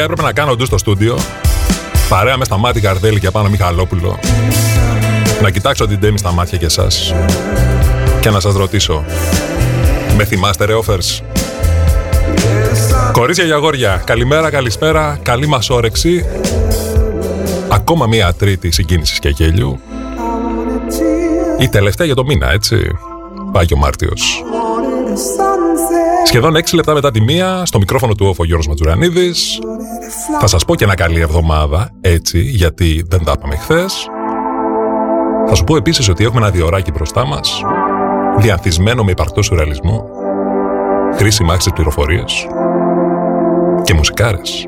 εγώ κανονικά έπρεπε να κάνω ντου στο στούντιο. Παρέα με Σταμάτη Καρδέλη και πάνω Μιχαλόπουλο. Να κοιτάξω την Τέμι στα μάτια και εσάς. Και να σας ρωτήσω. Με θυμάστε ρε offers; Κορίτσια για αγόρια, καλημέρα, καλησπέρα, καλή μας όρεξη. Ακόμα μία τρίτη συγκίνησης και γέλιου. Η τελευταία για το μήνα, έτσι. Πάει και ο Μάρτιος. Σχεδόν 6 λεπτά μετά τη μία, στο μικρόφωνο του όφο Γιώργος Ματζουρανίδης. Θα σας πω και ένα καλή εβδομάδα, έτσι, γιατί δεν τα είπαμε χθες. Θα σου πω επίσης ότι έχουμε ένα διοράκι μπροστά μας, διαθυσμένο με υπαρκτό σουρεαλισμό, χρήσιμα άξιες πληροφορίες και μουσικάρες.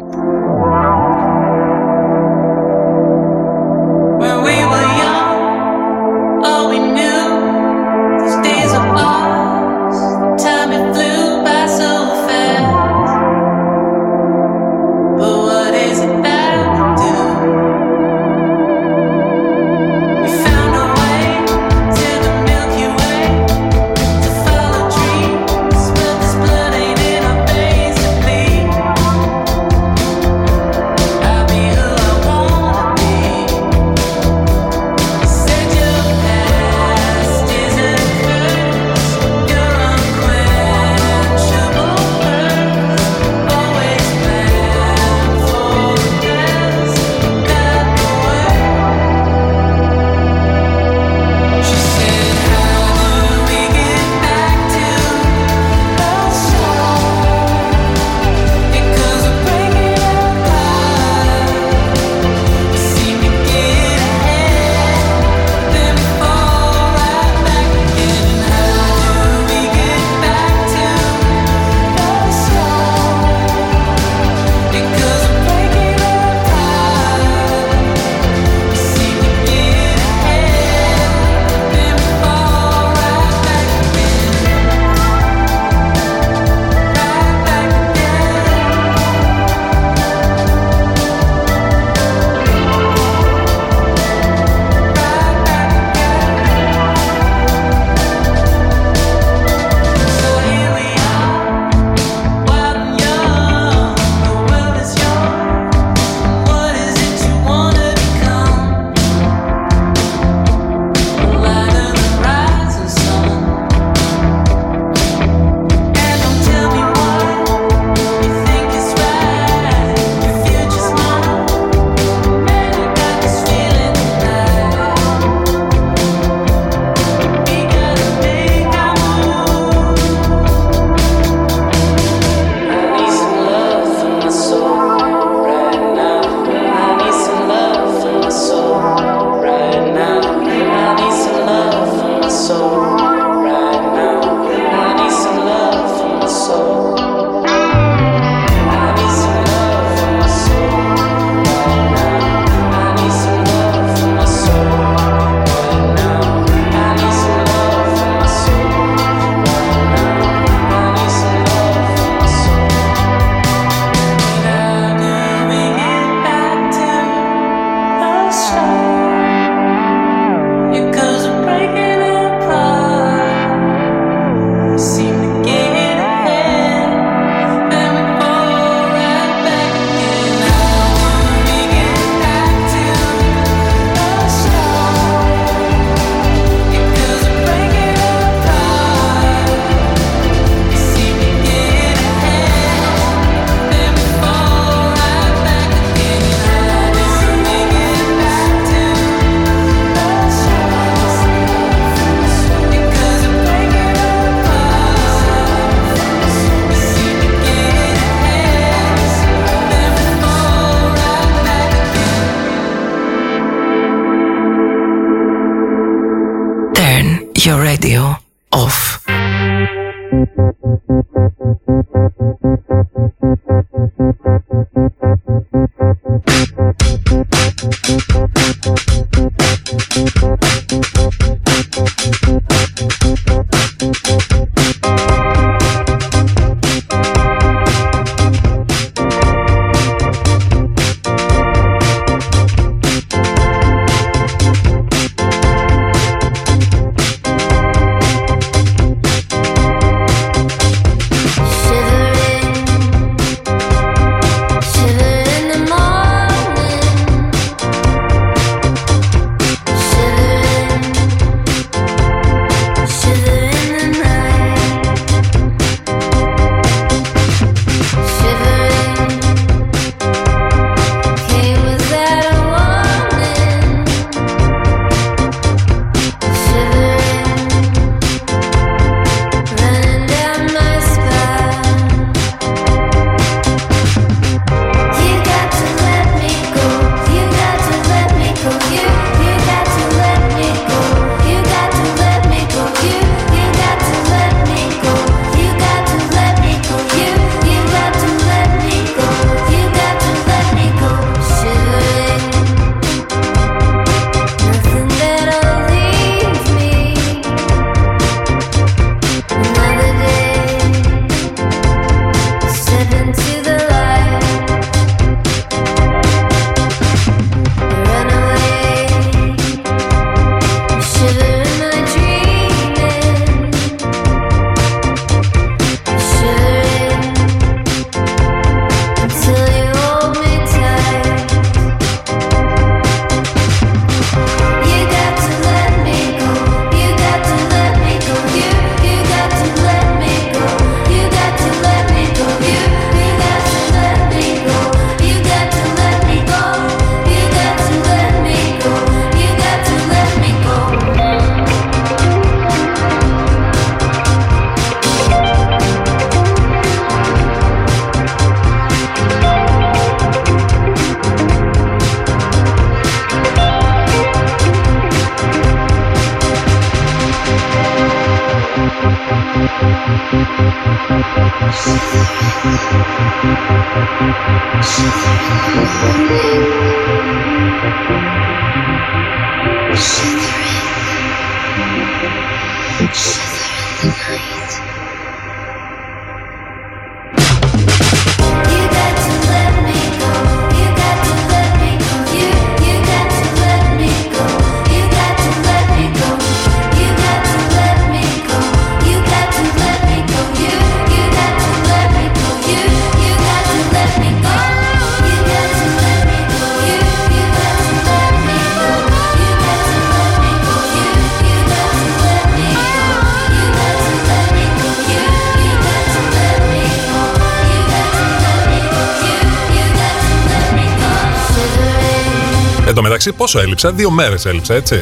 Τω μεταξύ, πόσο έλειψα, δύο μέρες έλειψα, έτσι.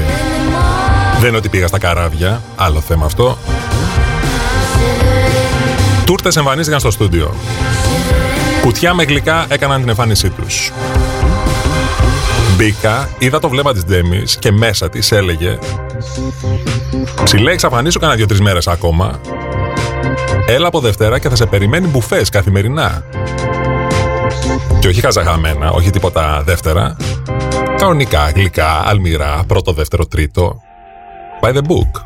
Δεν είναι ότι πήγα στα καράβια, άλλο θέμα αυτό. Τούρτες εμφανίστηκαν στο στούντιο. Κουτιά με γλυκά έκαναν την εμφάνισή τους. Μπήκα, είδα το βλέμμα της Ντέμι και μέσα της έλεγε Ψηλέ, εξαφανίσω κανένα δύο-τρεις μέρες ακόμα. Έλα από Δευτέρα και θα σε περιμένει μπουφές καθημερινά. Και όχι χαζαγαμένα, όχι τίποτα δεύτερα. Κανονικά, γλυκά, αλμυρά, πρώτο, δεύτερο, τρίτο. By the book.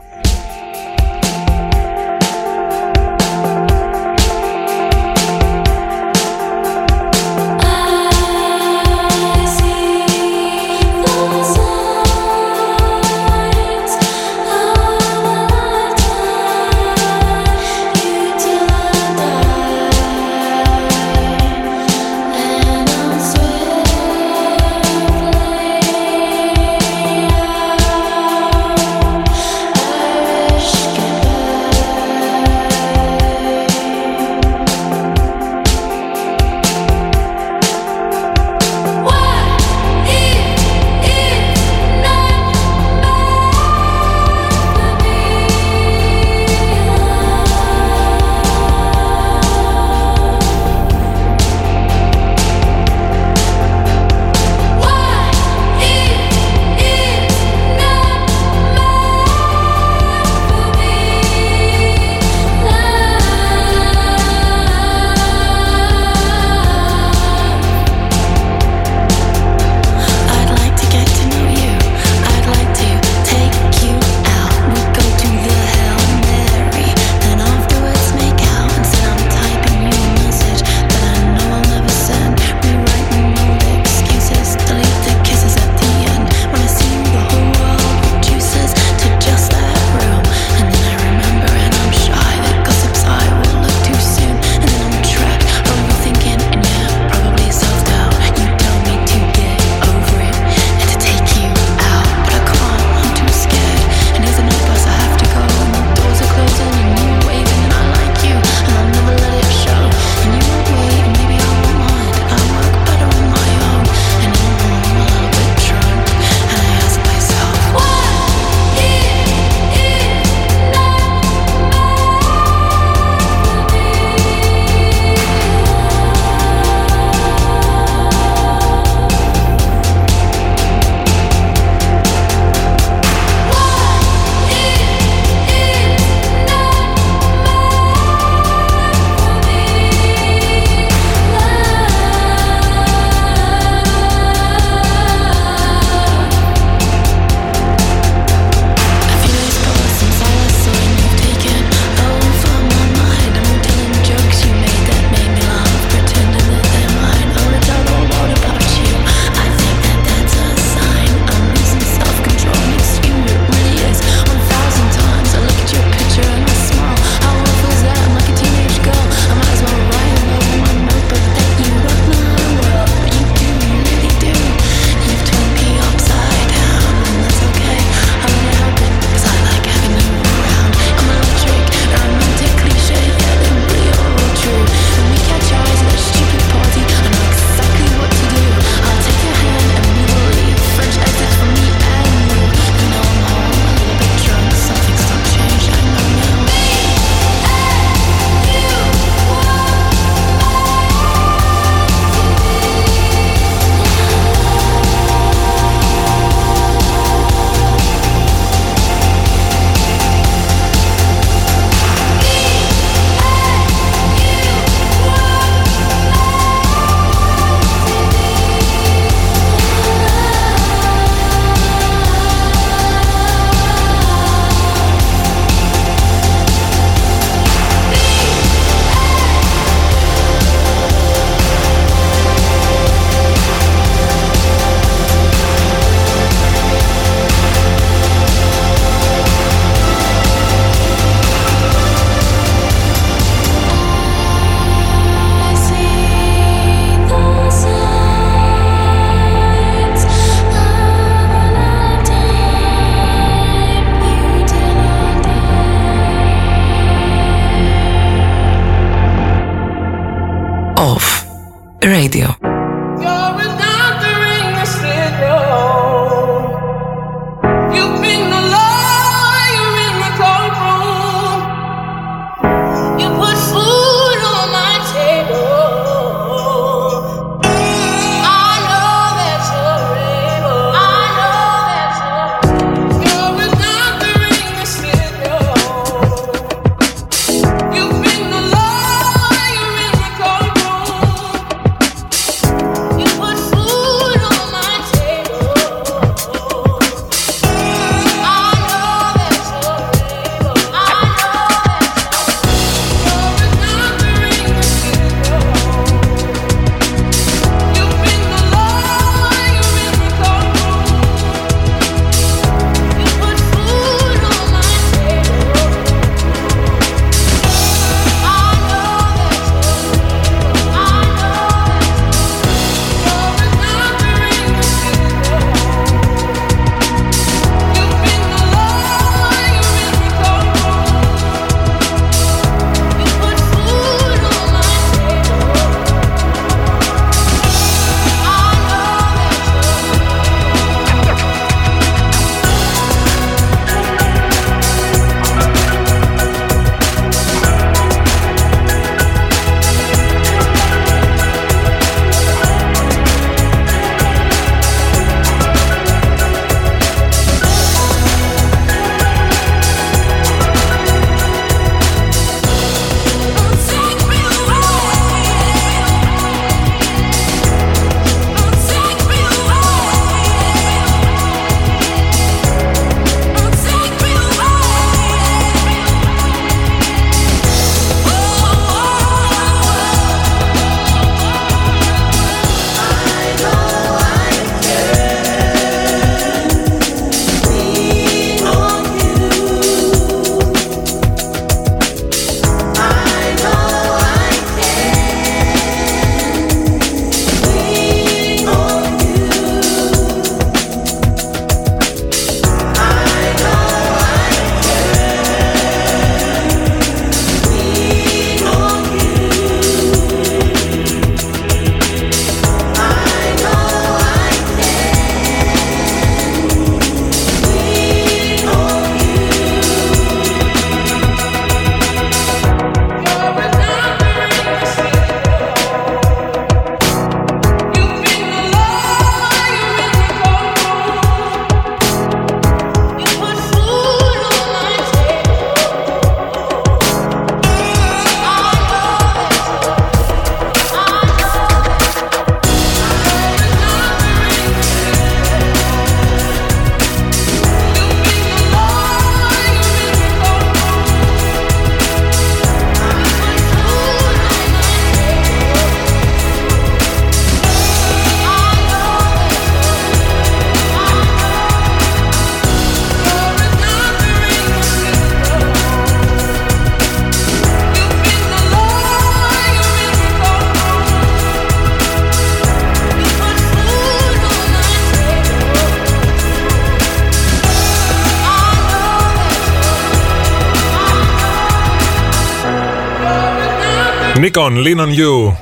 Nikon, lean on you.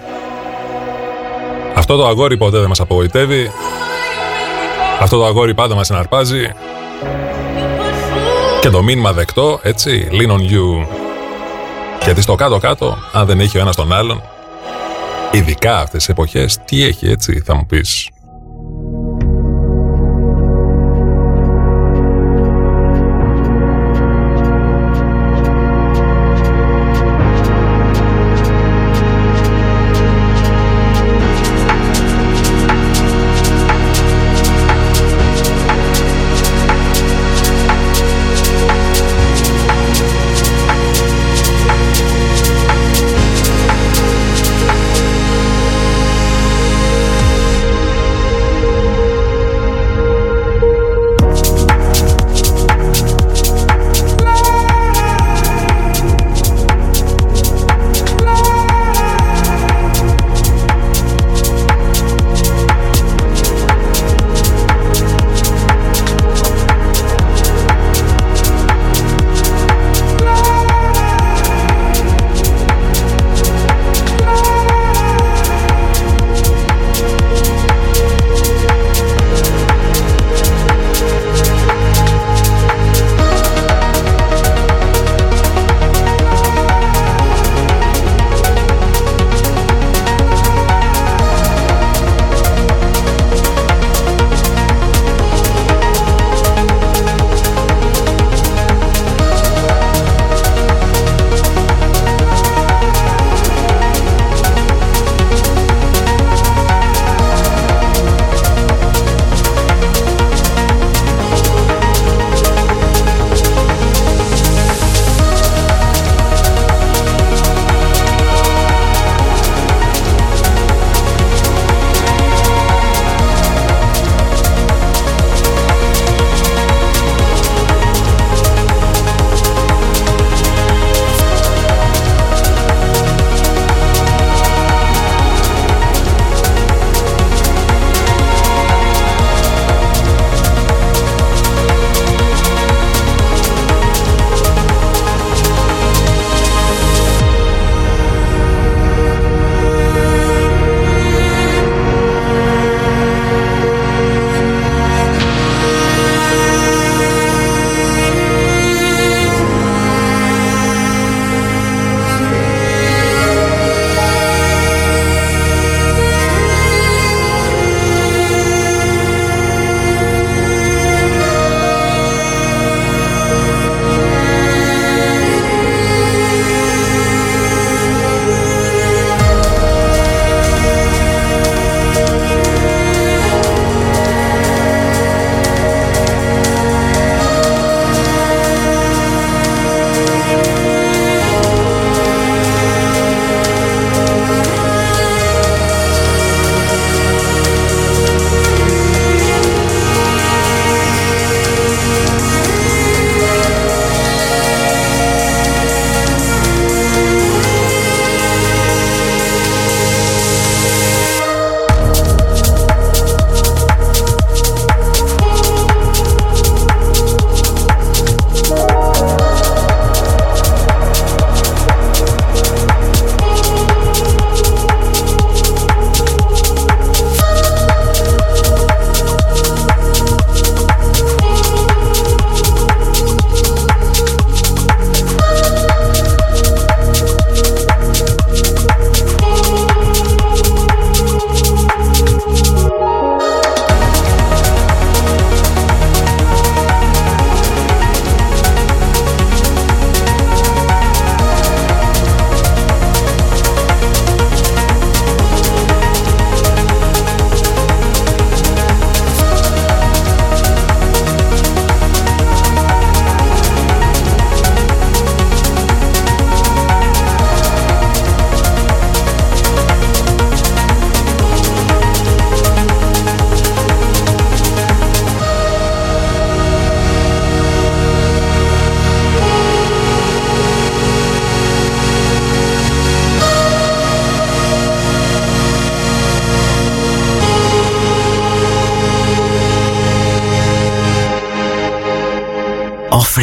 Αυτό το αγόρι ποτέ δεν μας απογοητεύει. Αυτό το αγόρι πάντα μας συναρπάζει. Και το μήνυμα δεκτό, έτσι, lean on you. Γιατί στο κάτω-κάτω, αν δεν έχει ο ένας τον άλλον, ειδικά αυτές τις εποχές, τι έχει, έτσι, θα μου πεις.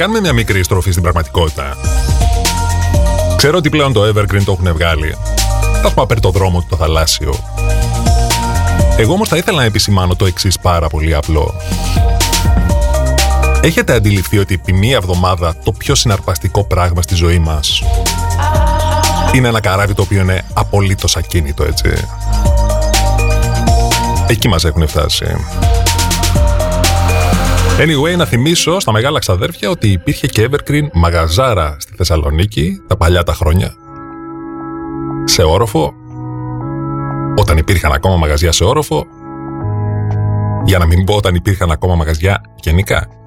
Κάνουμε μια μικρή στροφή στην πραγματικότητα. Ξέρω ότι πλέον το Evergreen το έχουν βγάλει. Θα σου το δρόμο του το θαλάσσιο. Εγώ όμως θα ήθελα να επισημάνω το εξής πάρα πολύ απλό. Έχετε αντιληφθεί ότι επί μία εβδομάδα το πιο συναρπαστικό πράγμα στη ζωή μας είναι ένα καράβι το οποίο είναι απολύτως ακίνητο, έτσι; Εκεί μας έχουν φτάσει. Anyway, να θυμίσω στα μεγάλα ξαδέρφια ότι υπήρχε και Evergreen μαγαζάρα στη Θεσσαλονίκη τα παλιά τα χρόνια. Σε όροφο, όταν υπήρχαν ακόμα μαγαζιά σε όροφο, για να μην πω όταν υπήρχαν ακόμα μαγαζιά γενικά.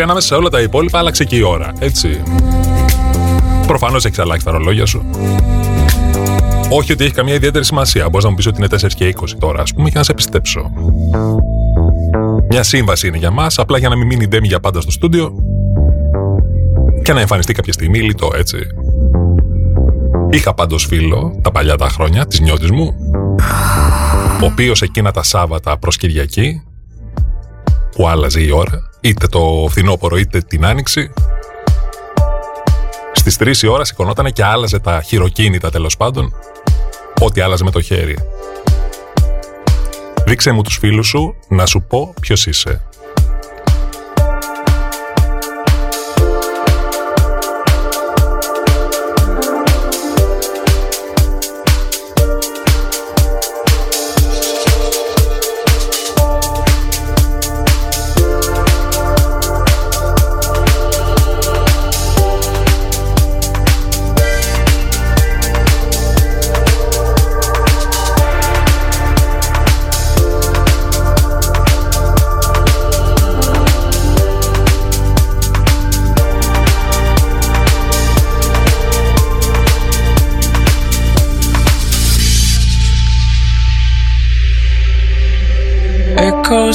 Μεταξύ, ανάμεσα σε όλα τα υπόλοιπα άλλαξε και η ώρα, έτσι. Προφανώς έχεις αλλάξει τα ρολόγια σου. Όχι ότι έχει καμία ιδιαίτερη σημασία. Μπορείς να μου πεις ότι είναι 4 και 20 τώρα, ας πούμε, και να σε πιστέψω. Μια σύμβαση είναι για μας, απλά για να μην μείνει ντέμι για πάντα στο στούντιο και να εμφανιστεί κάποια στιγμή λιτό, έτσι. Είχα πάντως φίλο τα παλιά τα χρόνια της νιώτης μου, ο οποίος εκείνα τα Σάββατα προς Κυριακή, που άλλαζε η ώρα, είτε το φθινόπωρο είτε την άνοιξη, στις 3 η ώρα σηκωνόταν και άλλαζε τα χειροκίνητα τέλος πάντων, ό,τι άλλαζε με το χέρι. Δείξε μου τους φίλους σου να σου πω ποιος είσαι.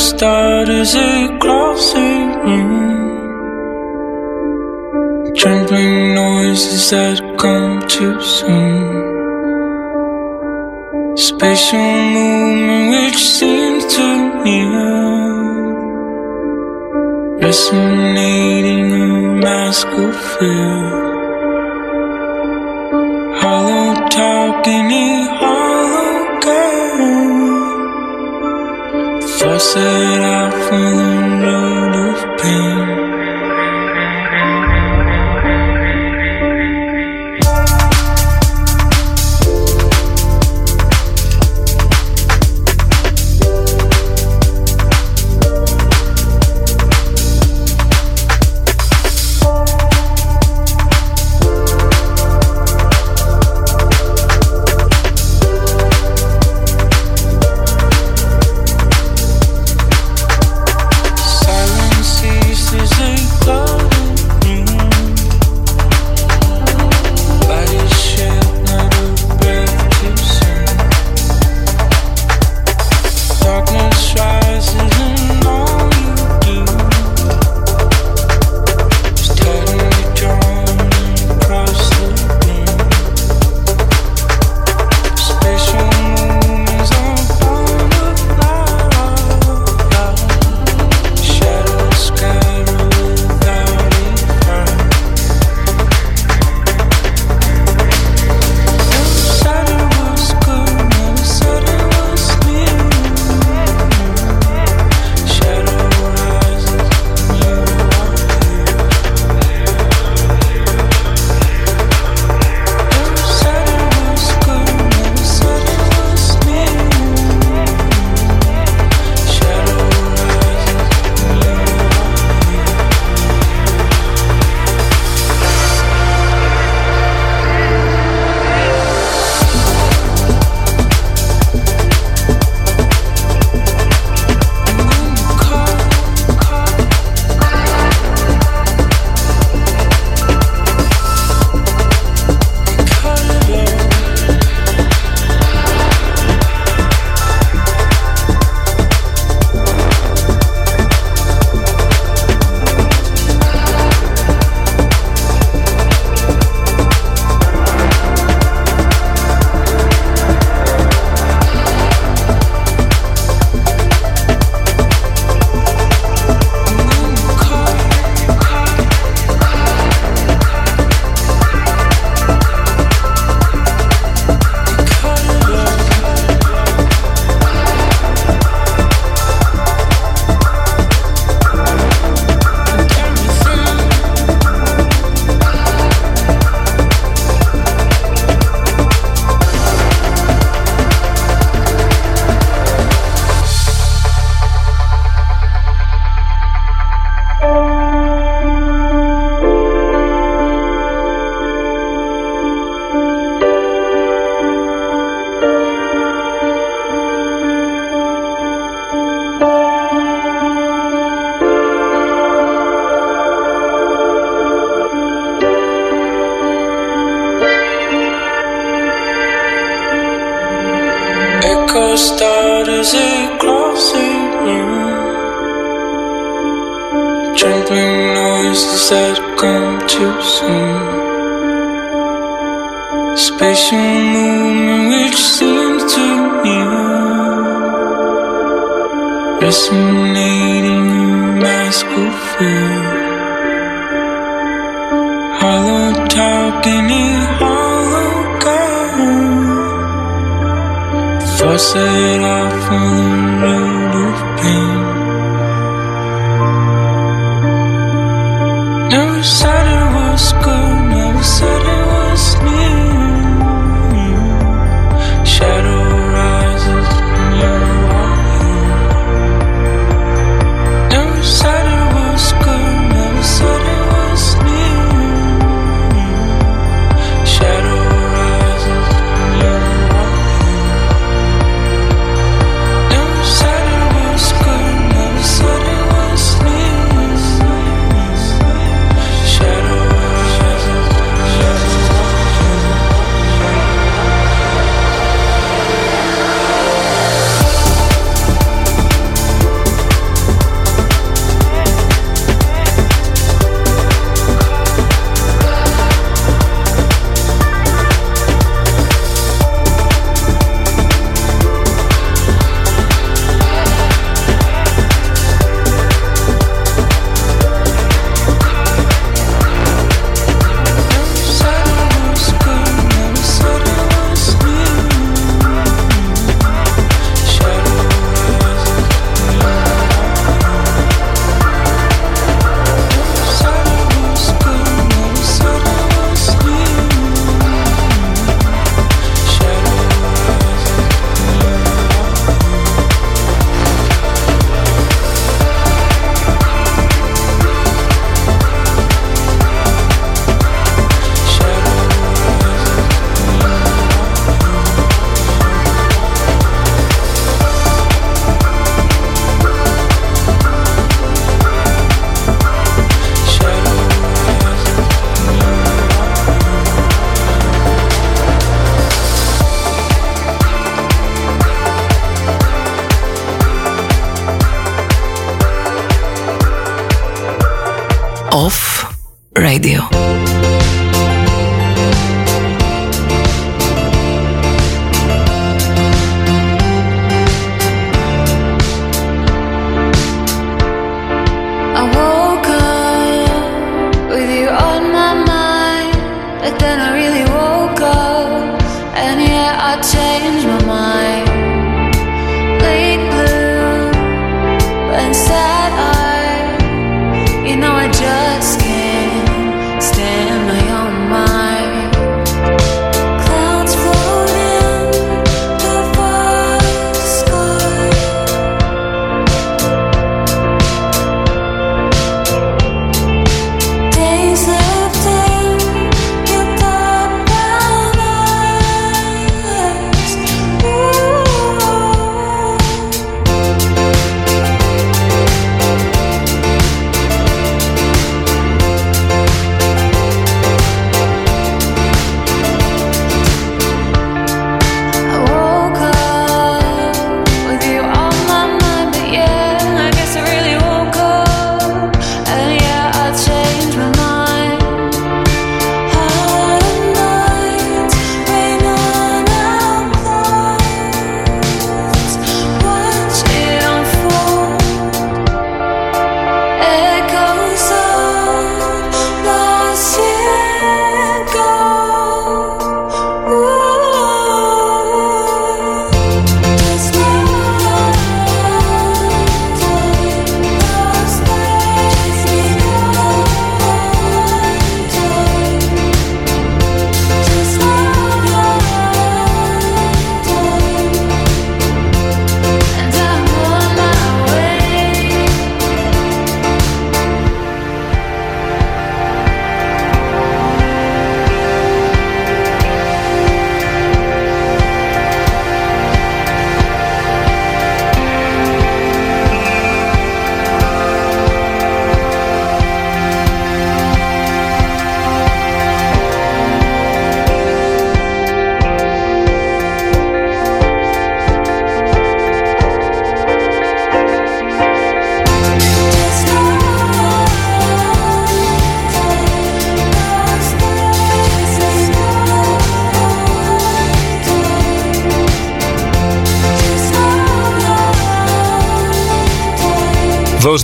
Echo started across the room. Mm. Trembling noises that come too soon. Spatial movement which seems to near. Resonating a mask of fear.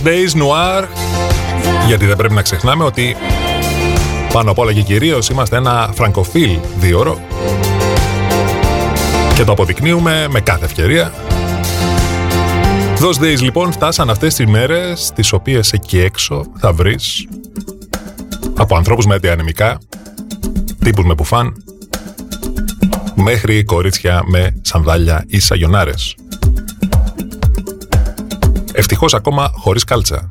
Days Noir γιατί δεν πρέπει να ξεχνάμε ότι πάνω απ' όλα και κυρίως είμαστε ένα φραγκοφίλ δίωρο και το αποδεικνύουμε με κάθε ευκαιρία. Those days λοιπόν φτάσαν αυτές τις μέρες τις οποίες εκεί έξω θα βρεις από ανθρώπους με διανεμικά, τύπους με πουφάν, μέχρι κορίτσια με σανδάλια ή σαγιονάρες. Ευτυχώς ακόμα χωρίς κάλτσα.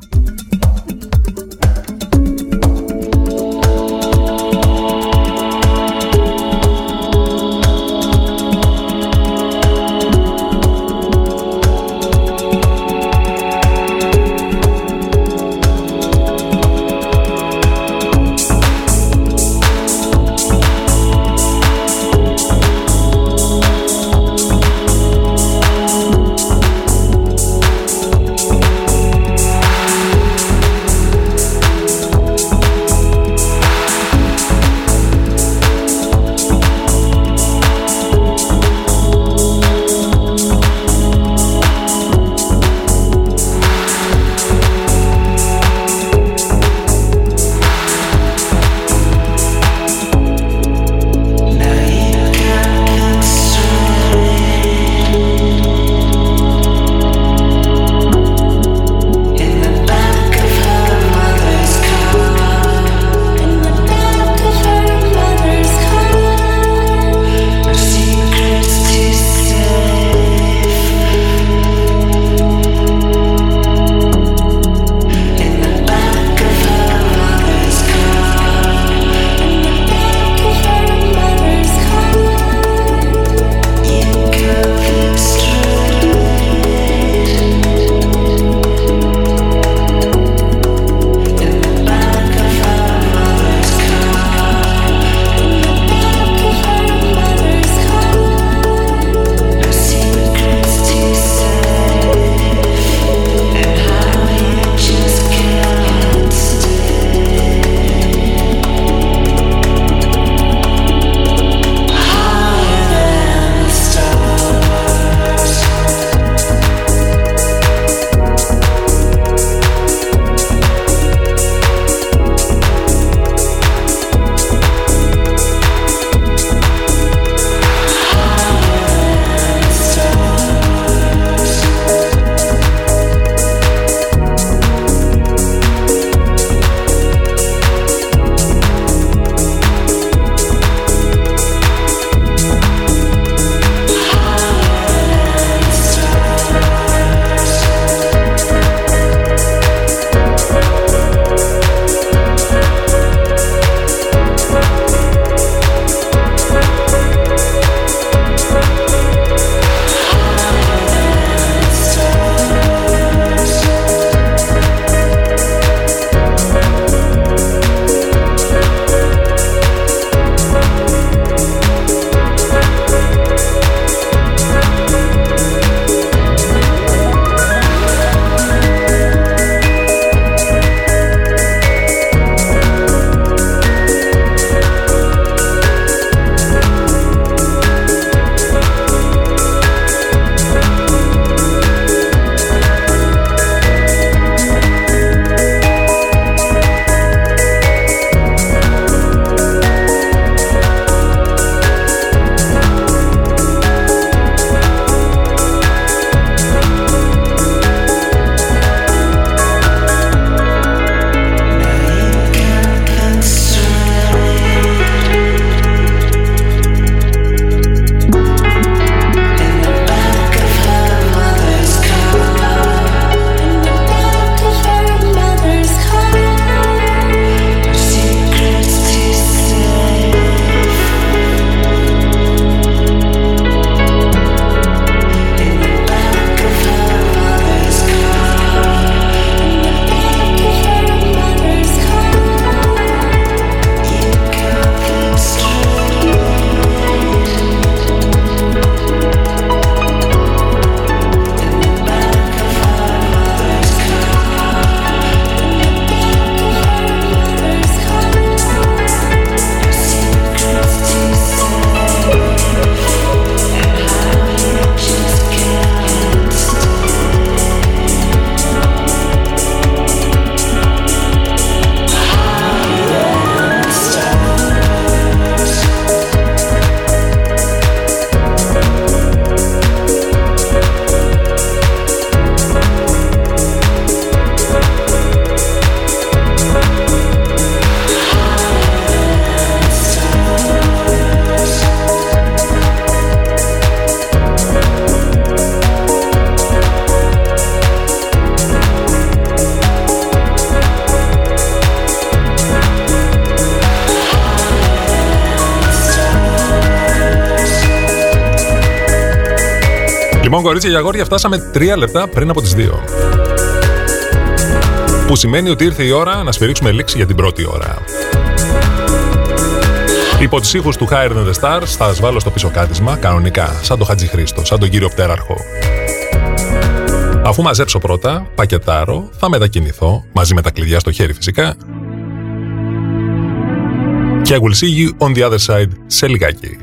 Λοιπόν, κορίτσια και αγόρια, φτάσαμε τρία λεπτά πριν από τις δύο. Που σημαίνει ότι ήρθε η ώρα να σφυρίξουμε λήξη για την πρώτη ώρα. Υπό τις ήχους του Higher Than The Stars θα σας βάλω στο πίσω κάτισμα, κανονικά, σαν τον Χατζη Χρήστο, σαν τον κύριο Πτέραρχο. Αφού μαζέψω πρώτα, πακετάρω, θα μετακινηθώ, μαζί με τα κλειδιά στο χέρι φυσικά. Και I will see you on the other side σε λιγάκι.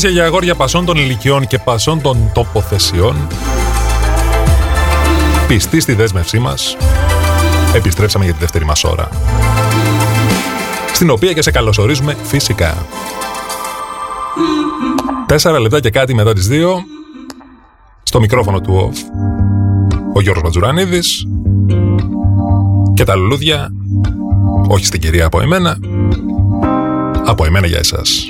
Κορίτσια για αγόρια πασών των ηλικιών και πασών των τοποθεσιών. Πιστοί στη δέσμευσή μας, επιστρέψαμε για τη δεύτερη μας ώρα. Στην οποία και σε καλωσορίζουμε φυσικά. Τέσσερα λεπτά και κάτι μετά τις δύο, στο μικρόφωνο του OFF, ο Γιώργος Ματζουρανίδης και τα λουλούδια, όχι στην κυρία από εμένα, από εμένα για εσάς.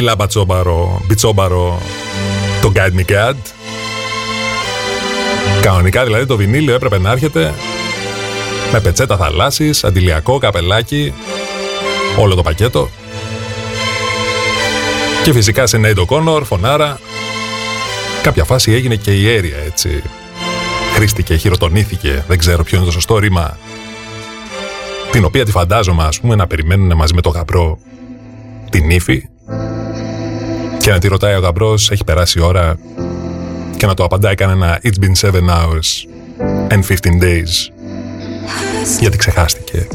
Πολλά κιλά μπατσόμπαρο, μπιτσόμπαρο, το Guide Me God. Κανονικά δηλαδή το βινίλιο έπρεπε να έρχεται με πετσέτα θαλάσσης, αντιλιακό, καπελάκι, όλο το πακέτο. Και φυσικά σε Νέιντο Κόνορ, φωνάρα. Κάποια φάση έγινε και η αίρια έτσι. Χρήστηκε, χειροτονήθηκε, δεν ξέρω ποιο είναι το σωστό ρήμα. Την οποία τη φαντάζομαι ας πούμε να περιμένουν μαζί με το γαμπρό την ύφη και να τη ρωτάει ο γαμπρός έχει περάσει η ώρα και να το απαντάει κανένα It's been seven hours and 15 days γιατί ξεχάστηκε.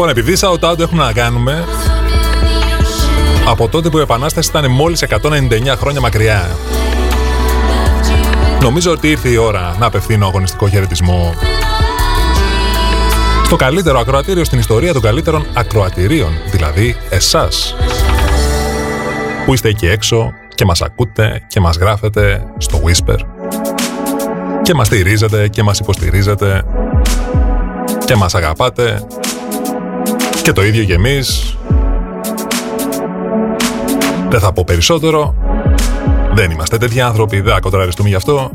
Λοιπόν, επειδή Shout Out έχουμε να κάνουμε από τότε που η Επανάσταση ήταν μόλις 199 χρόνια μακριά. Νομίζω ότι ήρθε η ώρα να απευθύνω αγωνιστικό χαιρετισμό στο καλύτερο ακροατήριο στην ιστορία των καλύτερων ακροατηρίων, δηλαδή εσάς, που είστε εκεί έξω και μας ακούτε και μας γράφετε στο Whisper και μας στηρίζετε και μας υποστηρίζετε και μας αγαπάτε και το ίδιο και εμείς. Δεν θα πω περισσότερο. Δεν είμαστε τέτοιοι άνθρωποι, δεν θα γι' αυτό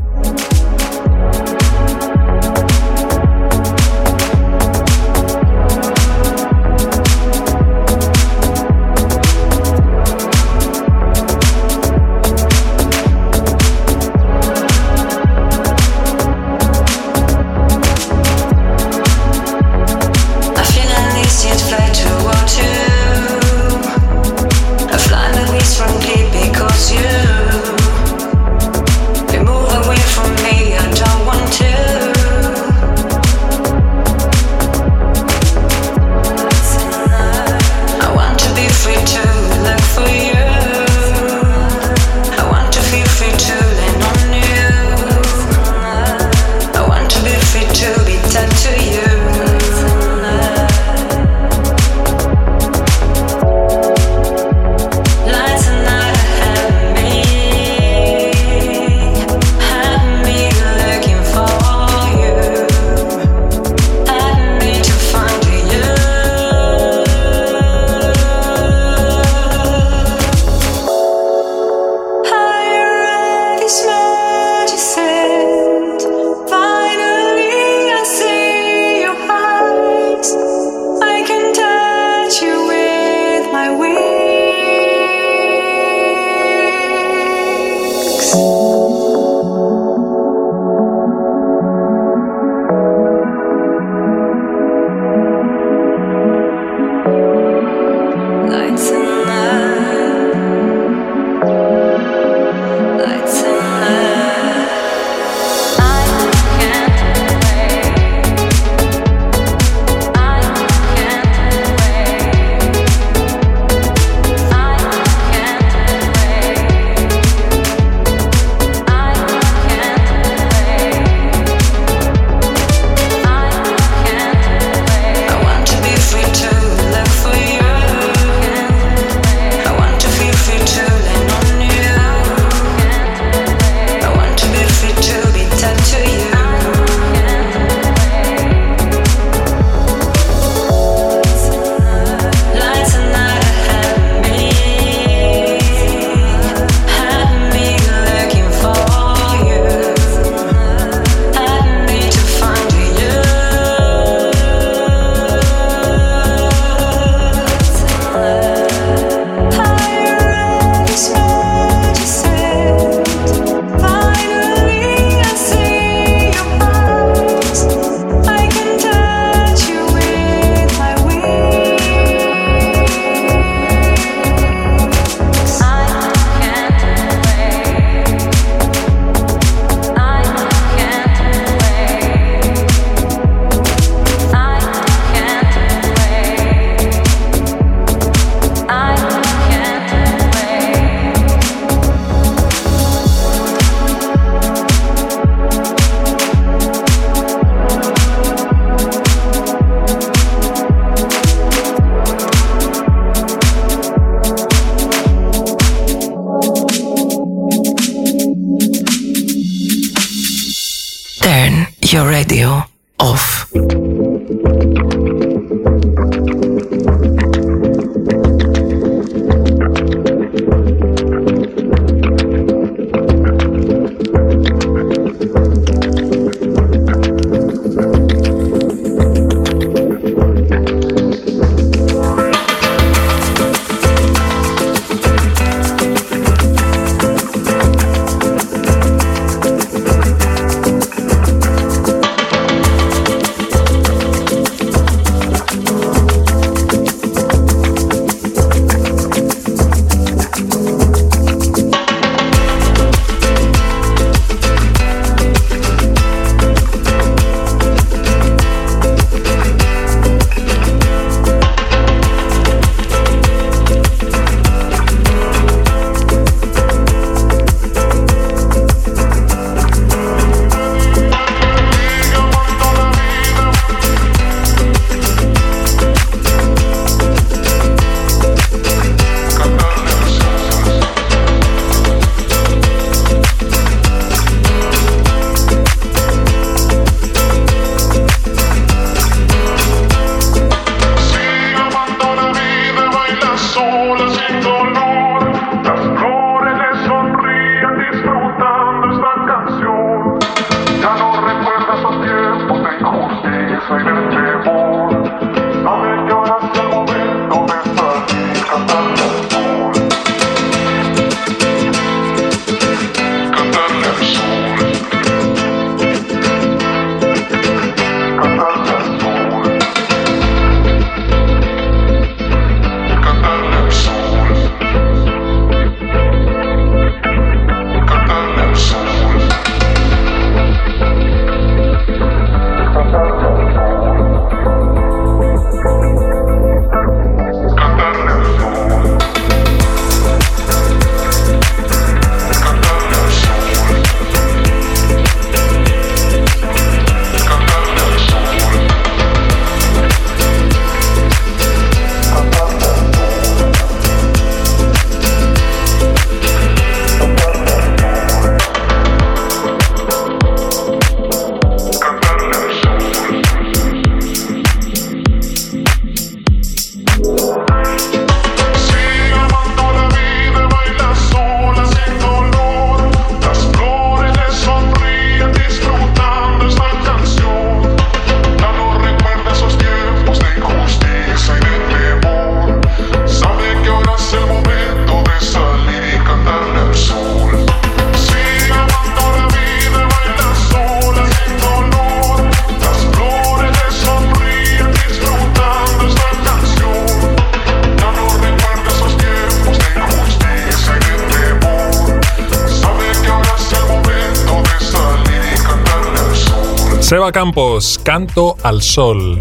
Σέβα Κάμπος, Κάντο Αλσόλ.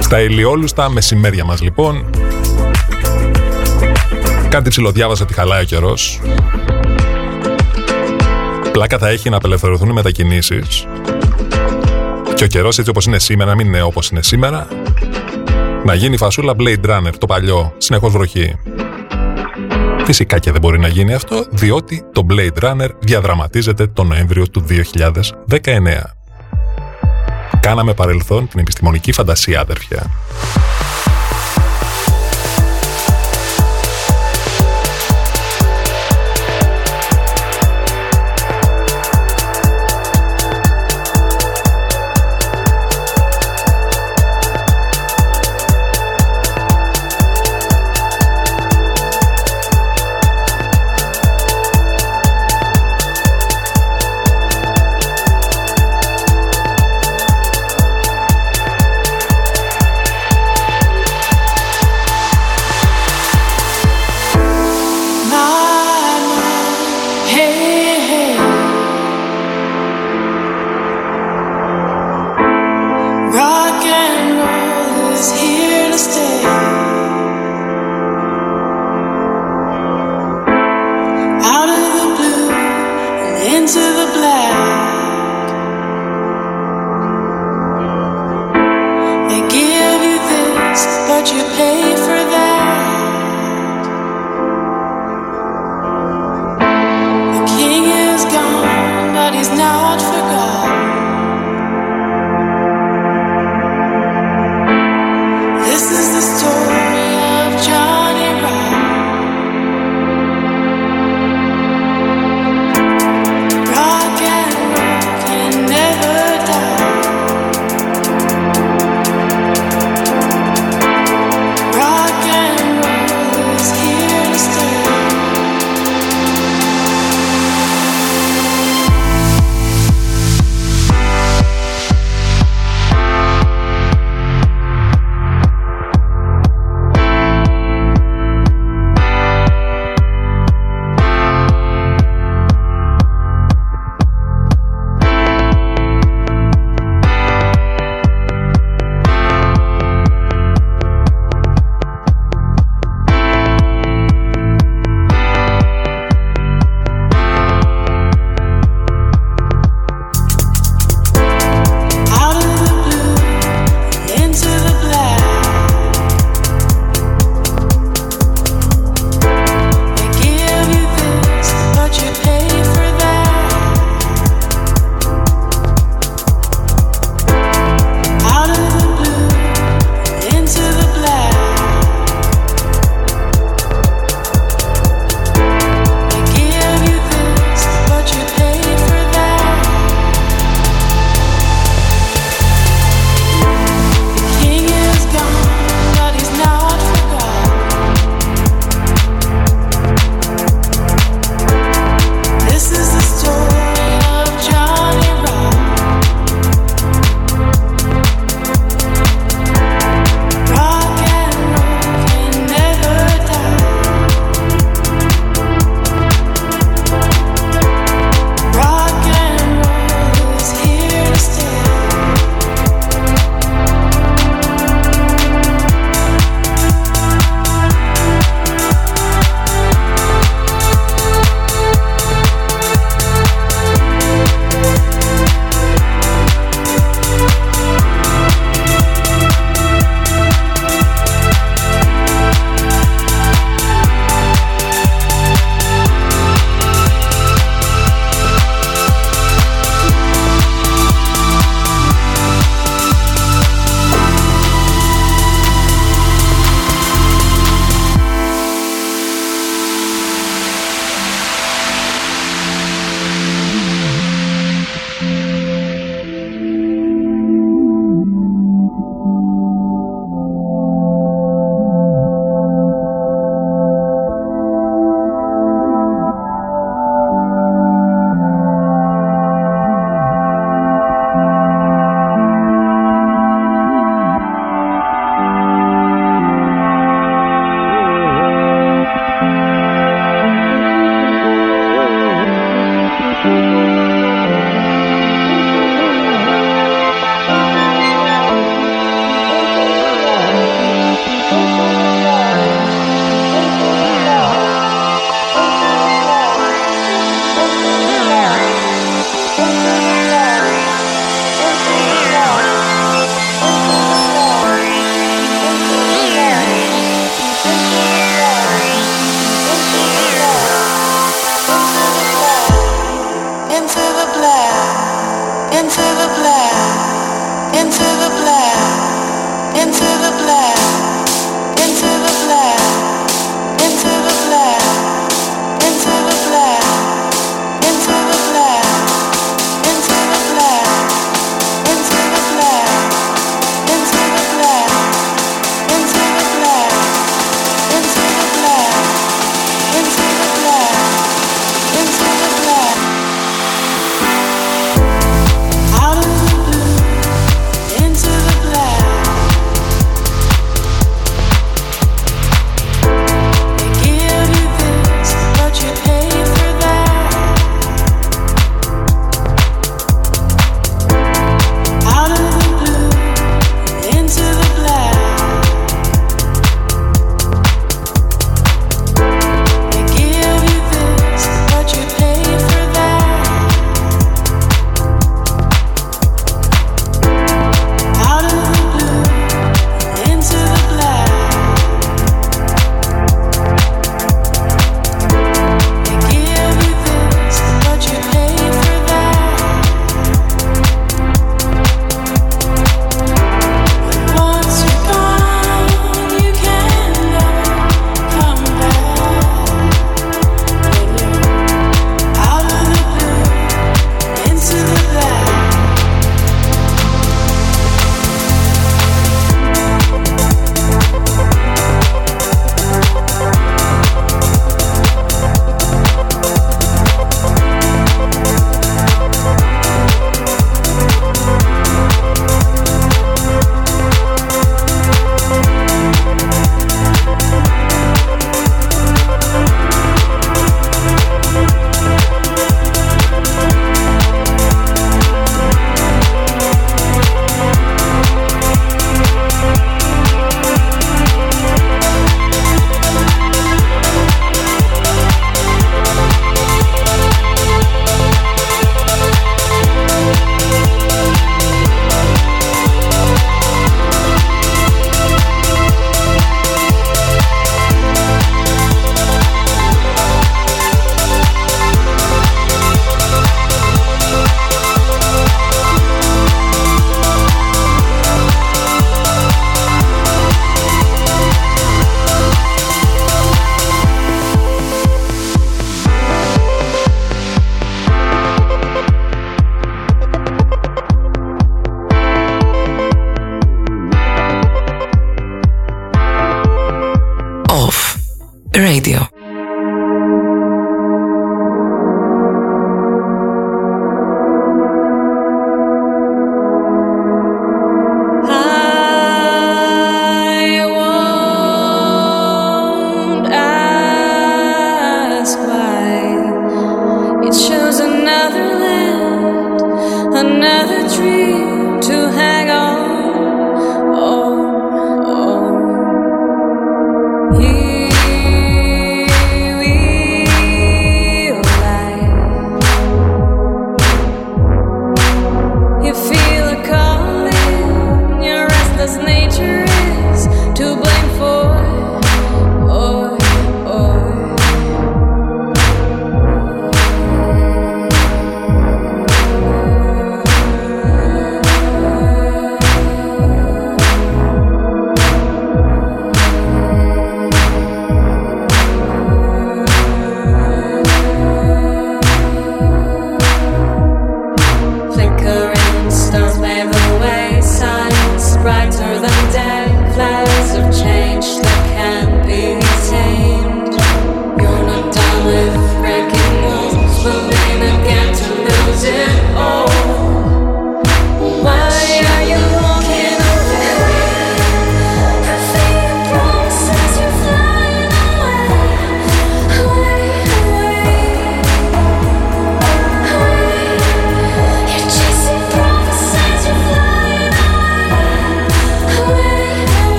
Στα ηλιόλουστα μεσημέρια μας λοιπόν. Κάτι ψηλοδιάβασα ότι χαλάει ο καιρός. Πλάκα θα έχει να απελευθερωθούν οι μετακινήσεις. Και ο καιρός έτσι όπως είναι σήμερα, να μην είναι όπως είναι σήμερα. Να γίνει φασούλα Blade Runner, το παλιό, συνεχώς βροχή. Φυσικά και δεν μπορεί να γίνει αυτό, διότι το Blade Runner διαδραματίζεται τον Νοέμβριο του 2019. Κάναμε παρελθόν την επιστημονική φαντασία, αδερφιά.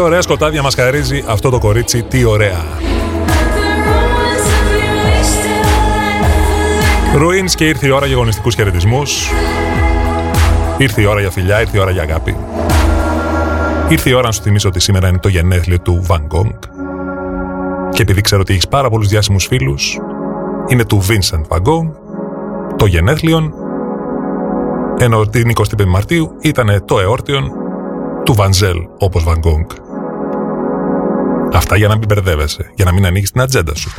Ωραία σκοτάδια μας χαρίζει αυτό το κορίτσι, τι ωραία. Ρουίνς και ήρθε η ώρα για αγωνιστικούς χαιρετισμούς. Ήρθε η ώρα για φιλιά, ήρθε η ώρα για αγάπη. Ήρθε η ώρα να σου θυμίσω ότι σήμερα είναι το γενέθλιο του Van Gogh. Και επειδή ξέρω ότι έχεις πάρα πολλούς διάσημους φίλους, είναι του Vincent Van Gogh, το γενέθλιον, ενώ την 25η Μαρτίου ήταν το εόρτιον του Βανζέλ, όπως Van Gogh. Αυτά για να μην μπερδεύεσαι, για να μην ανοίγεις την ατζέντα σου.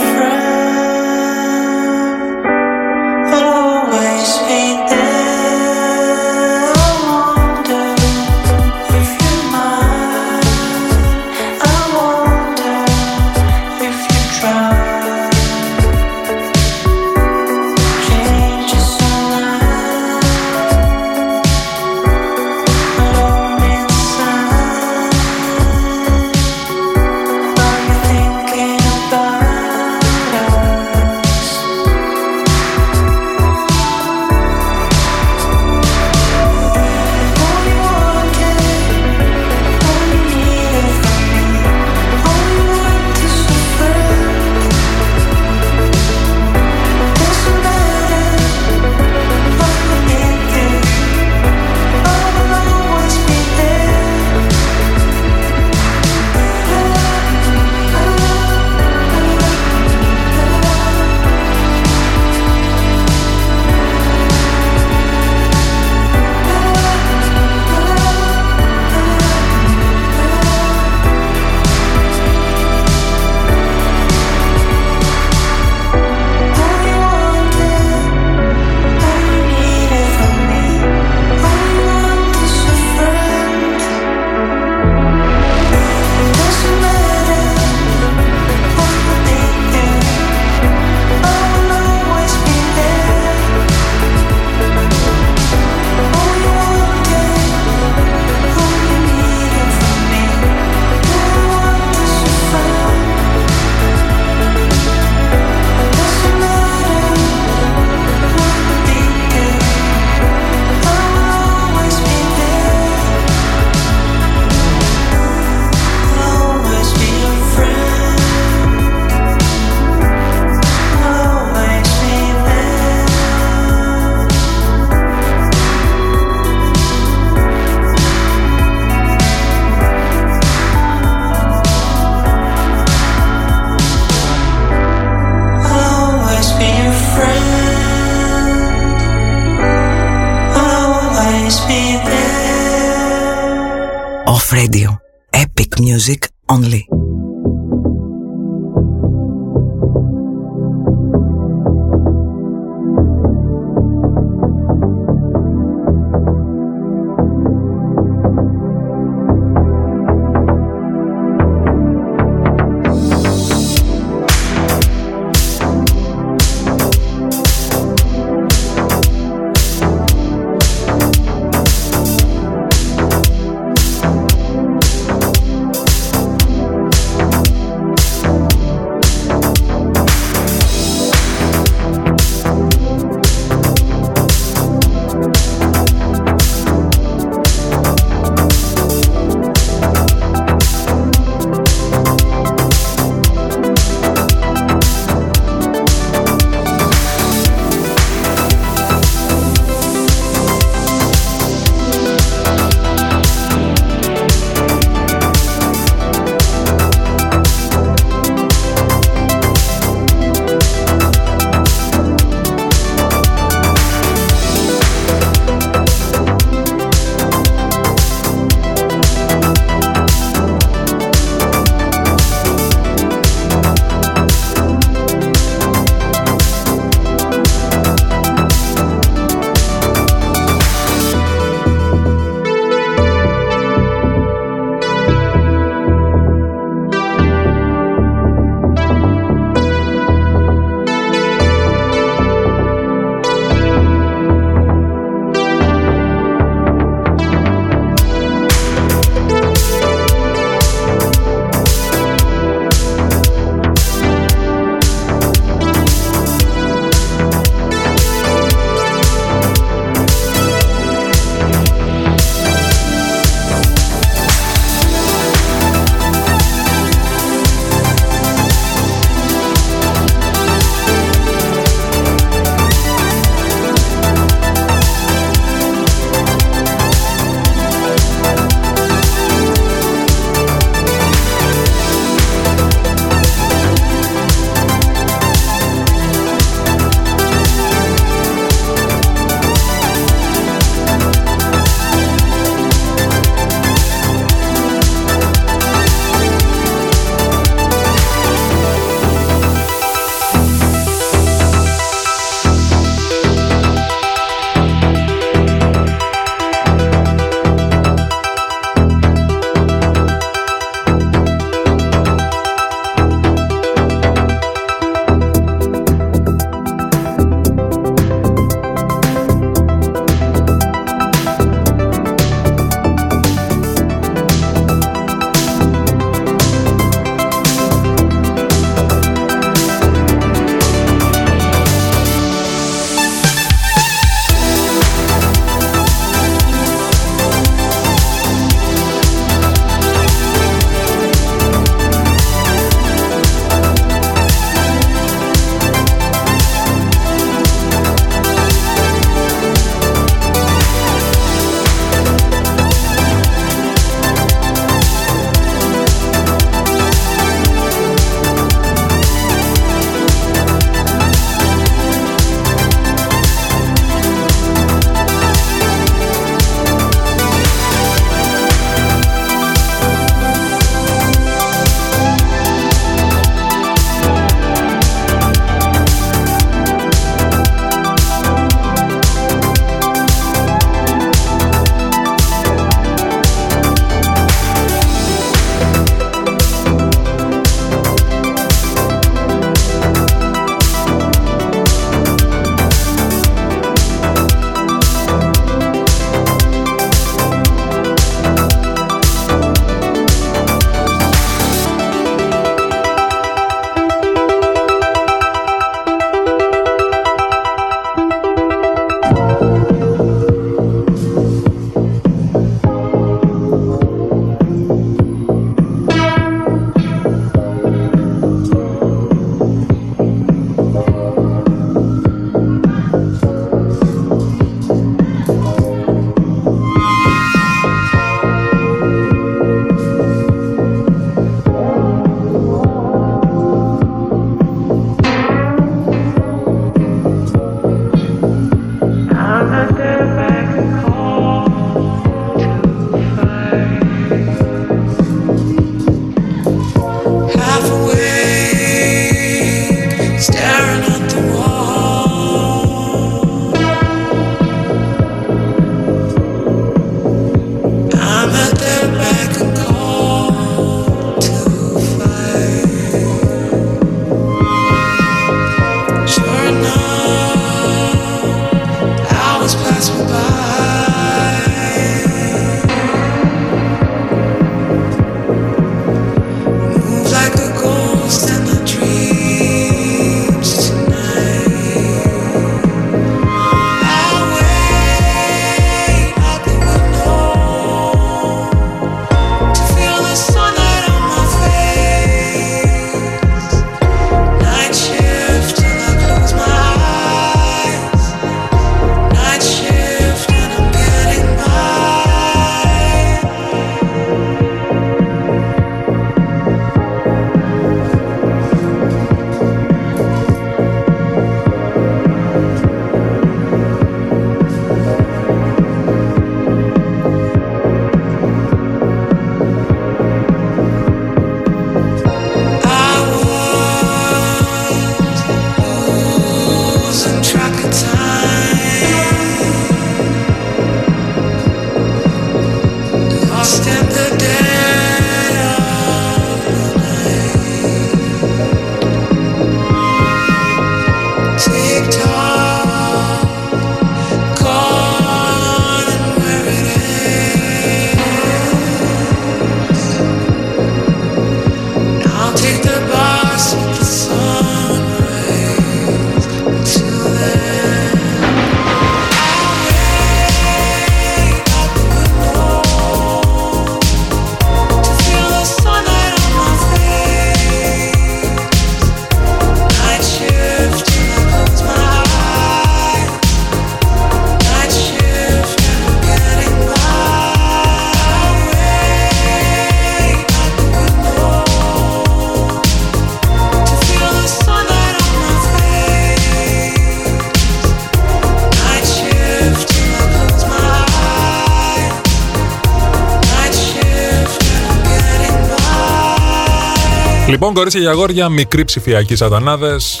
Λοιπόν, κορίτσια και αγόρια, μικροί ψηφιακοί σατανάδες,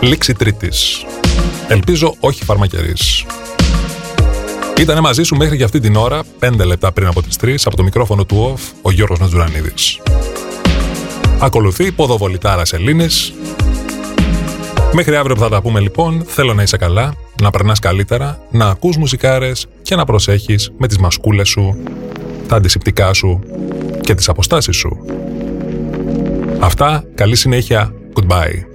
λήξη τρίτης. Ελπίζω όχι φαρμακερής. Ήτανε μαζί σου μέχρι και αυτή την ώρα, 5 λεπτά πριν από τις 3, από το μικρόφωνο του OFF, ο Γιώργος Νατζουρανίδης. Ακολουθεί ποδοβολητάρα Ελλήνης. Μέχρι αύριο που θα τα πούμε λοιπόν, θέλω να είσαι καλά, να περνάς καλύτερα, να ακούς μουσικάρες και να προσέχεις με τις μασκούλες σου, τα αντισηπτικά σου και τις αποστάσεις σου. Αυτά, καλή συνέχεια, goodbye.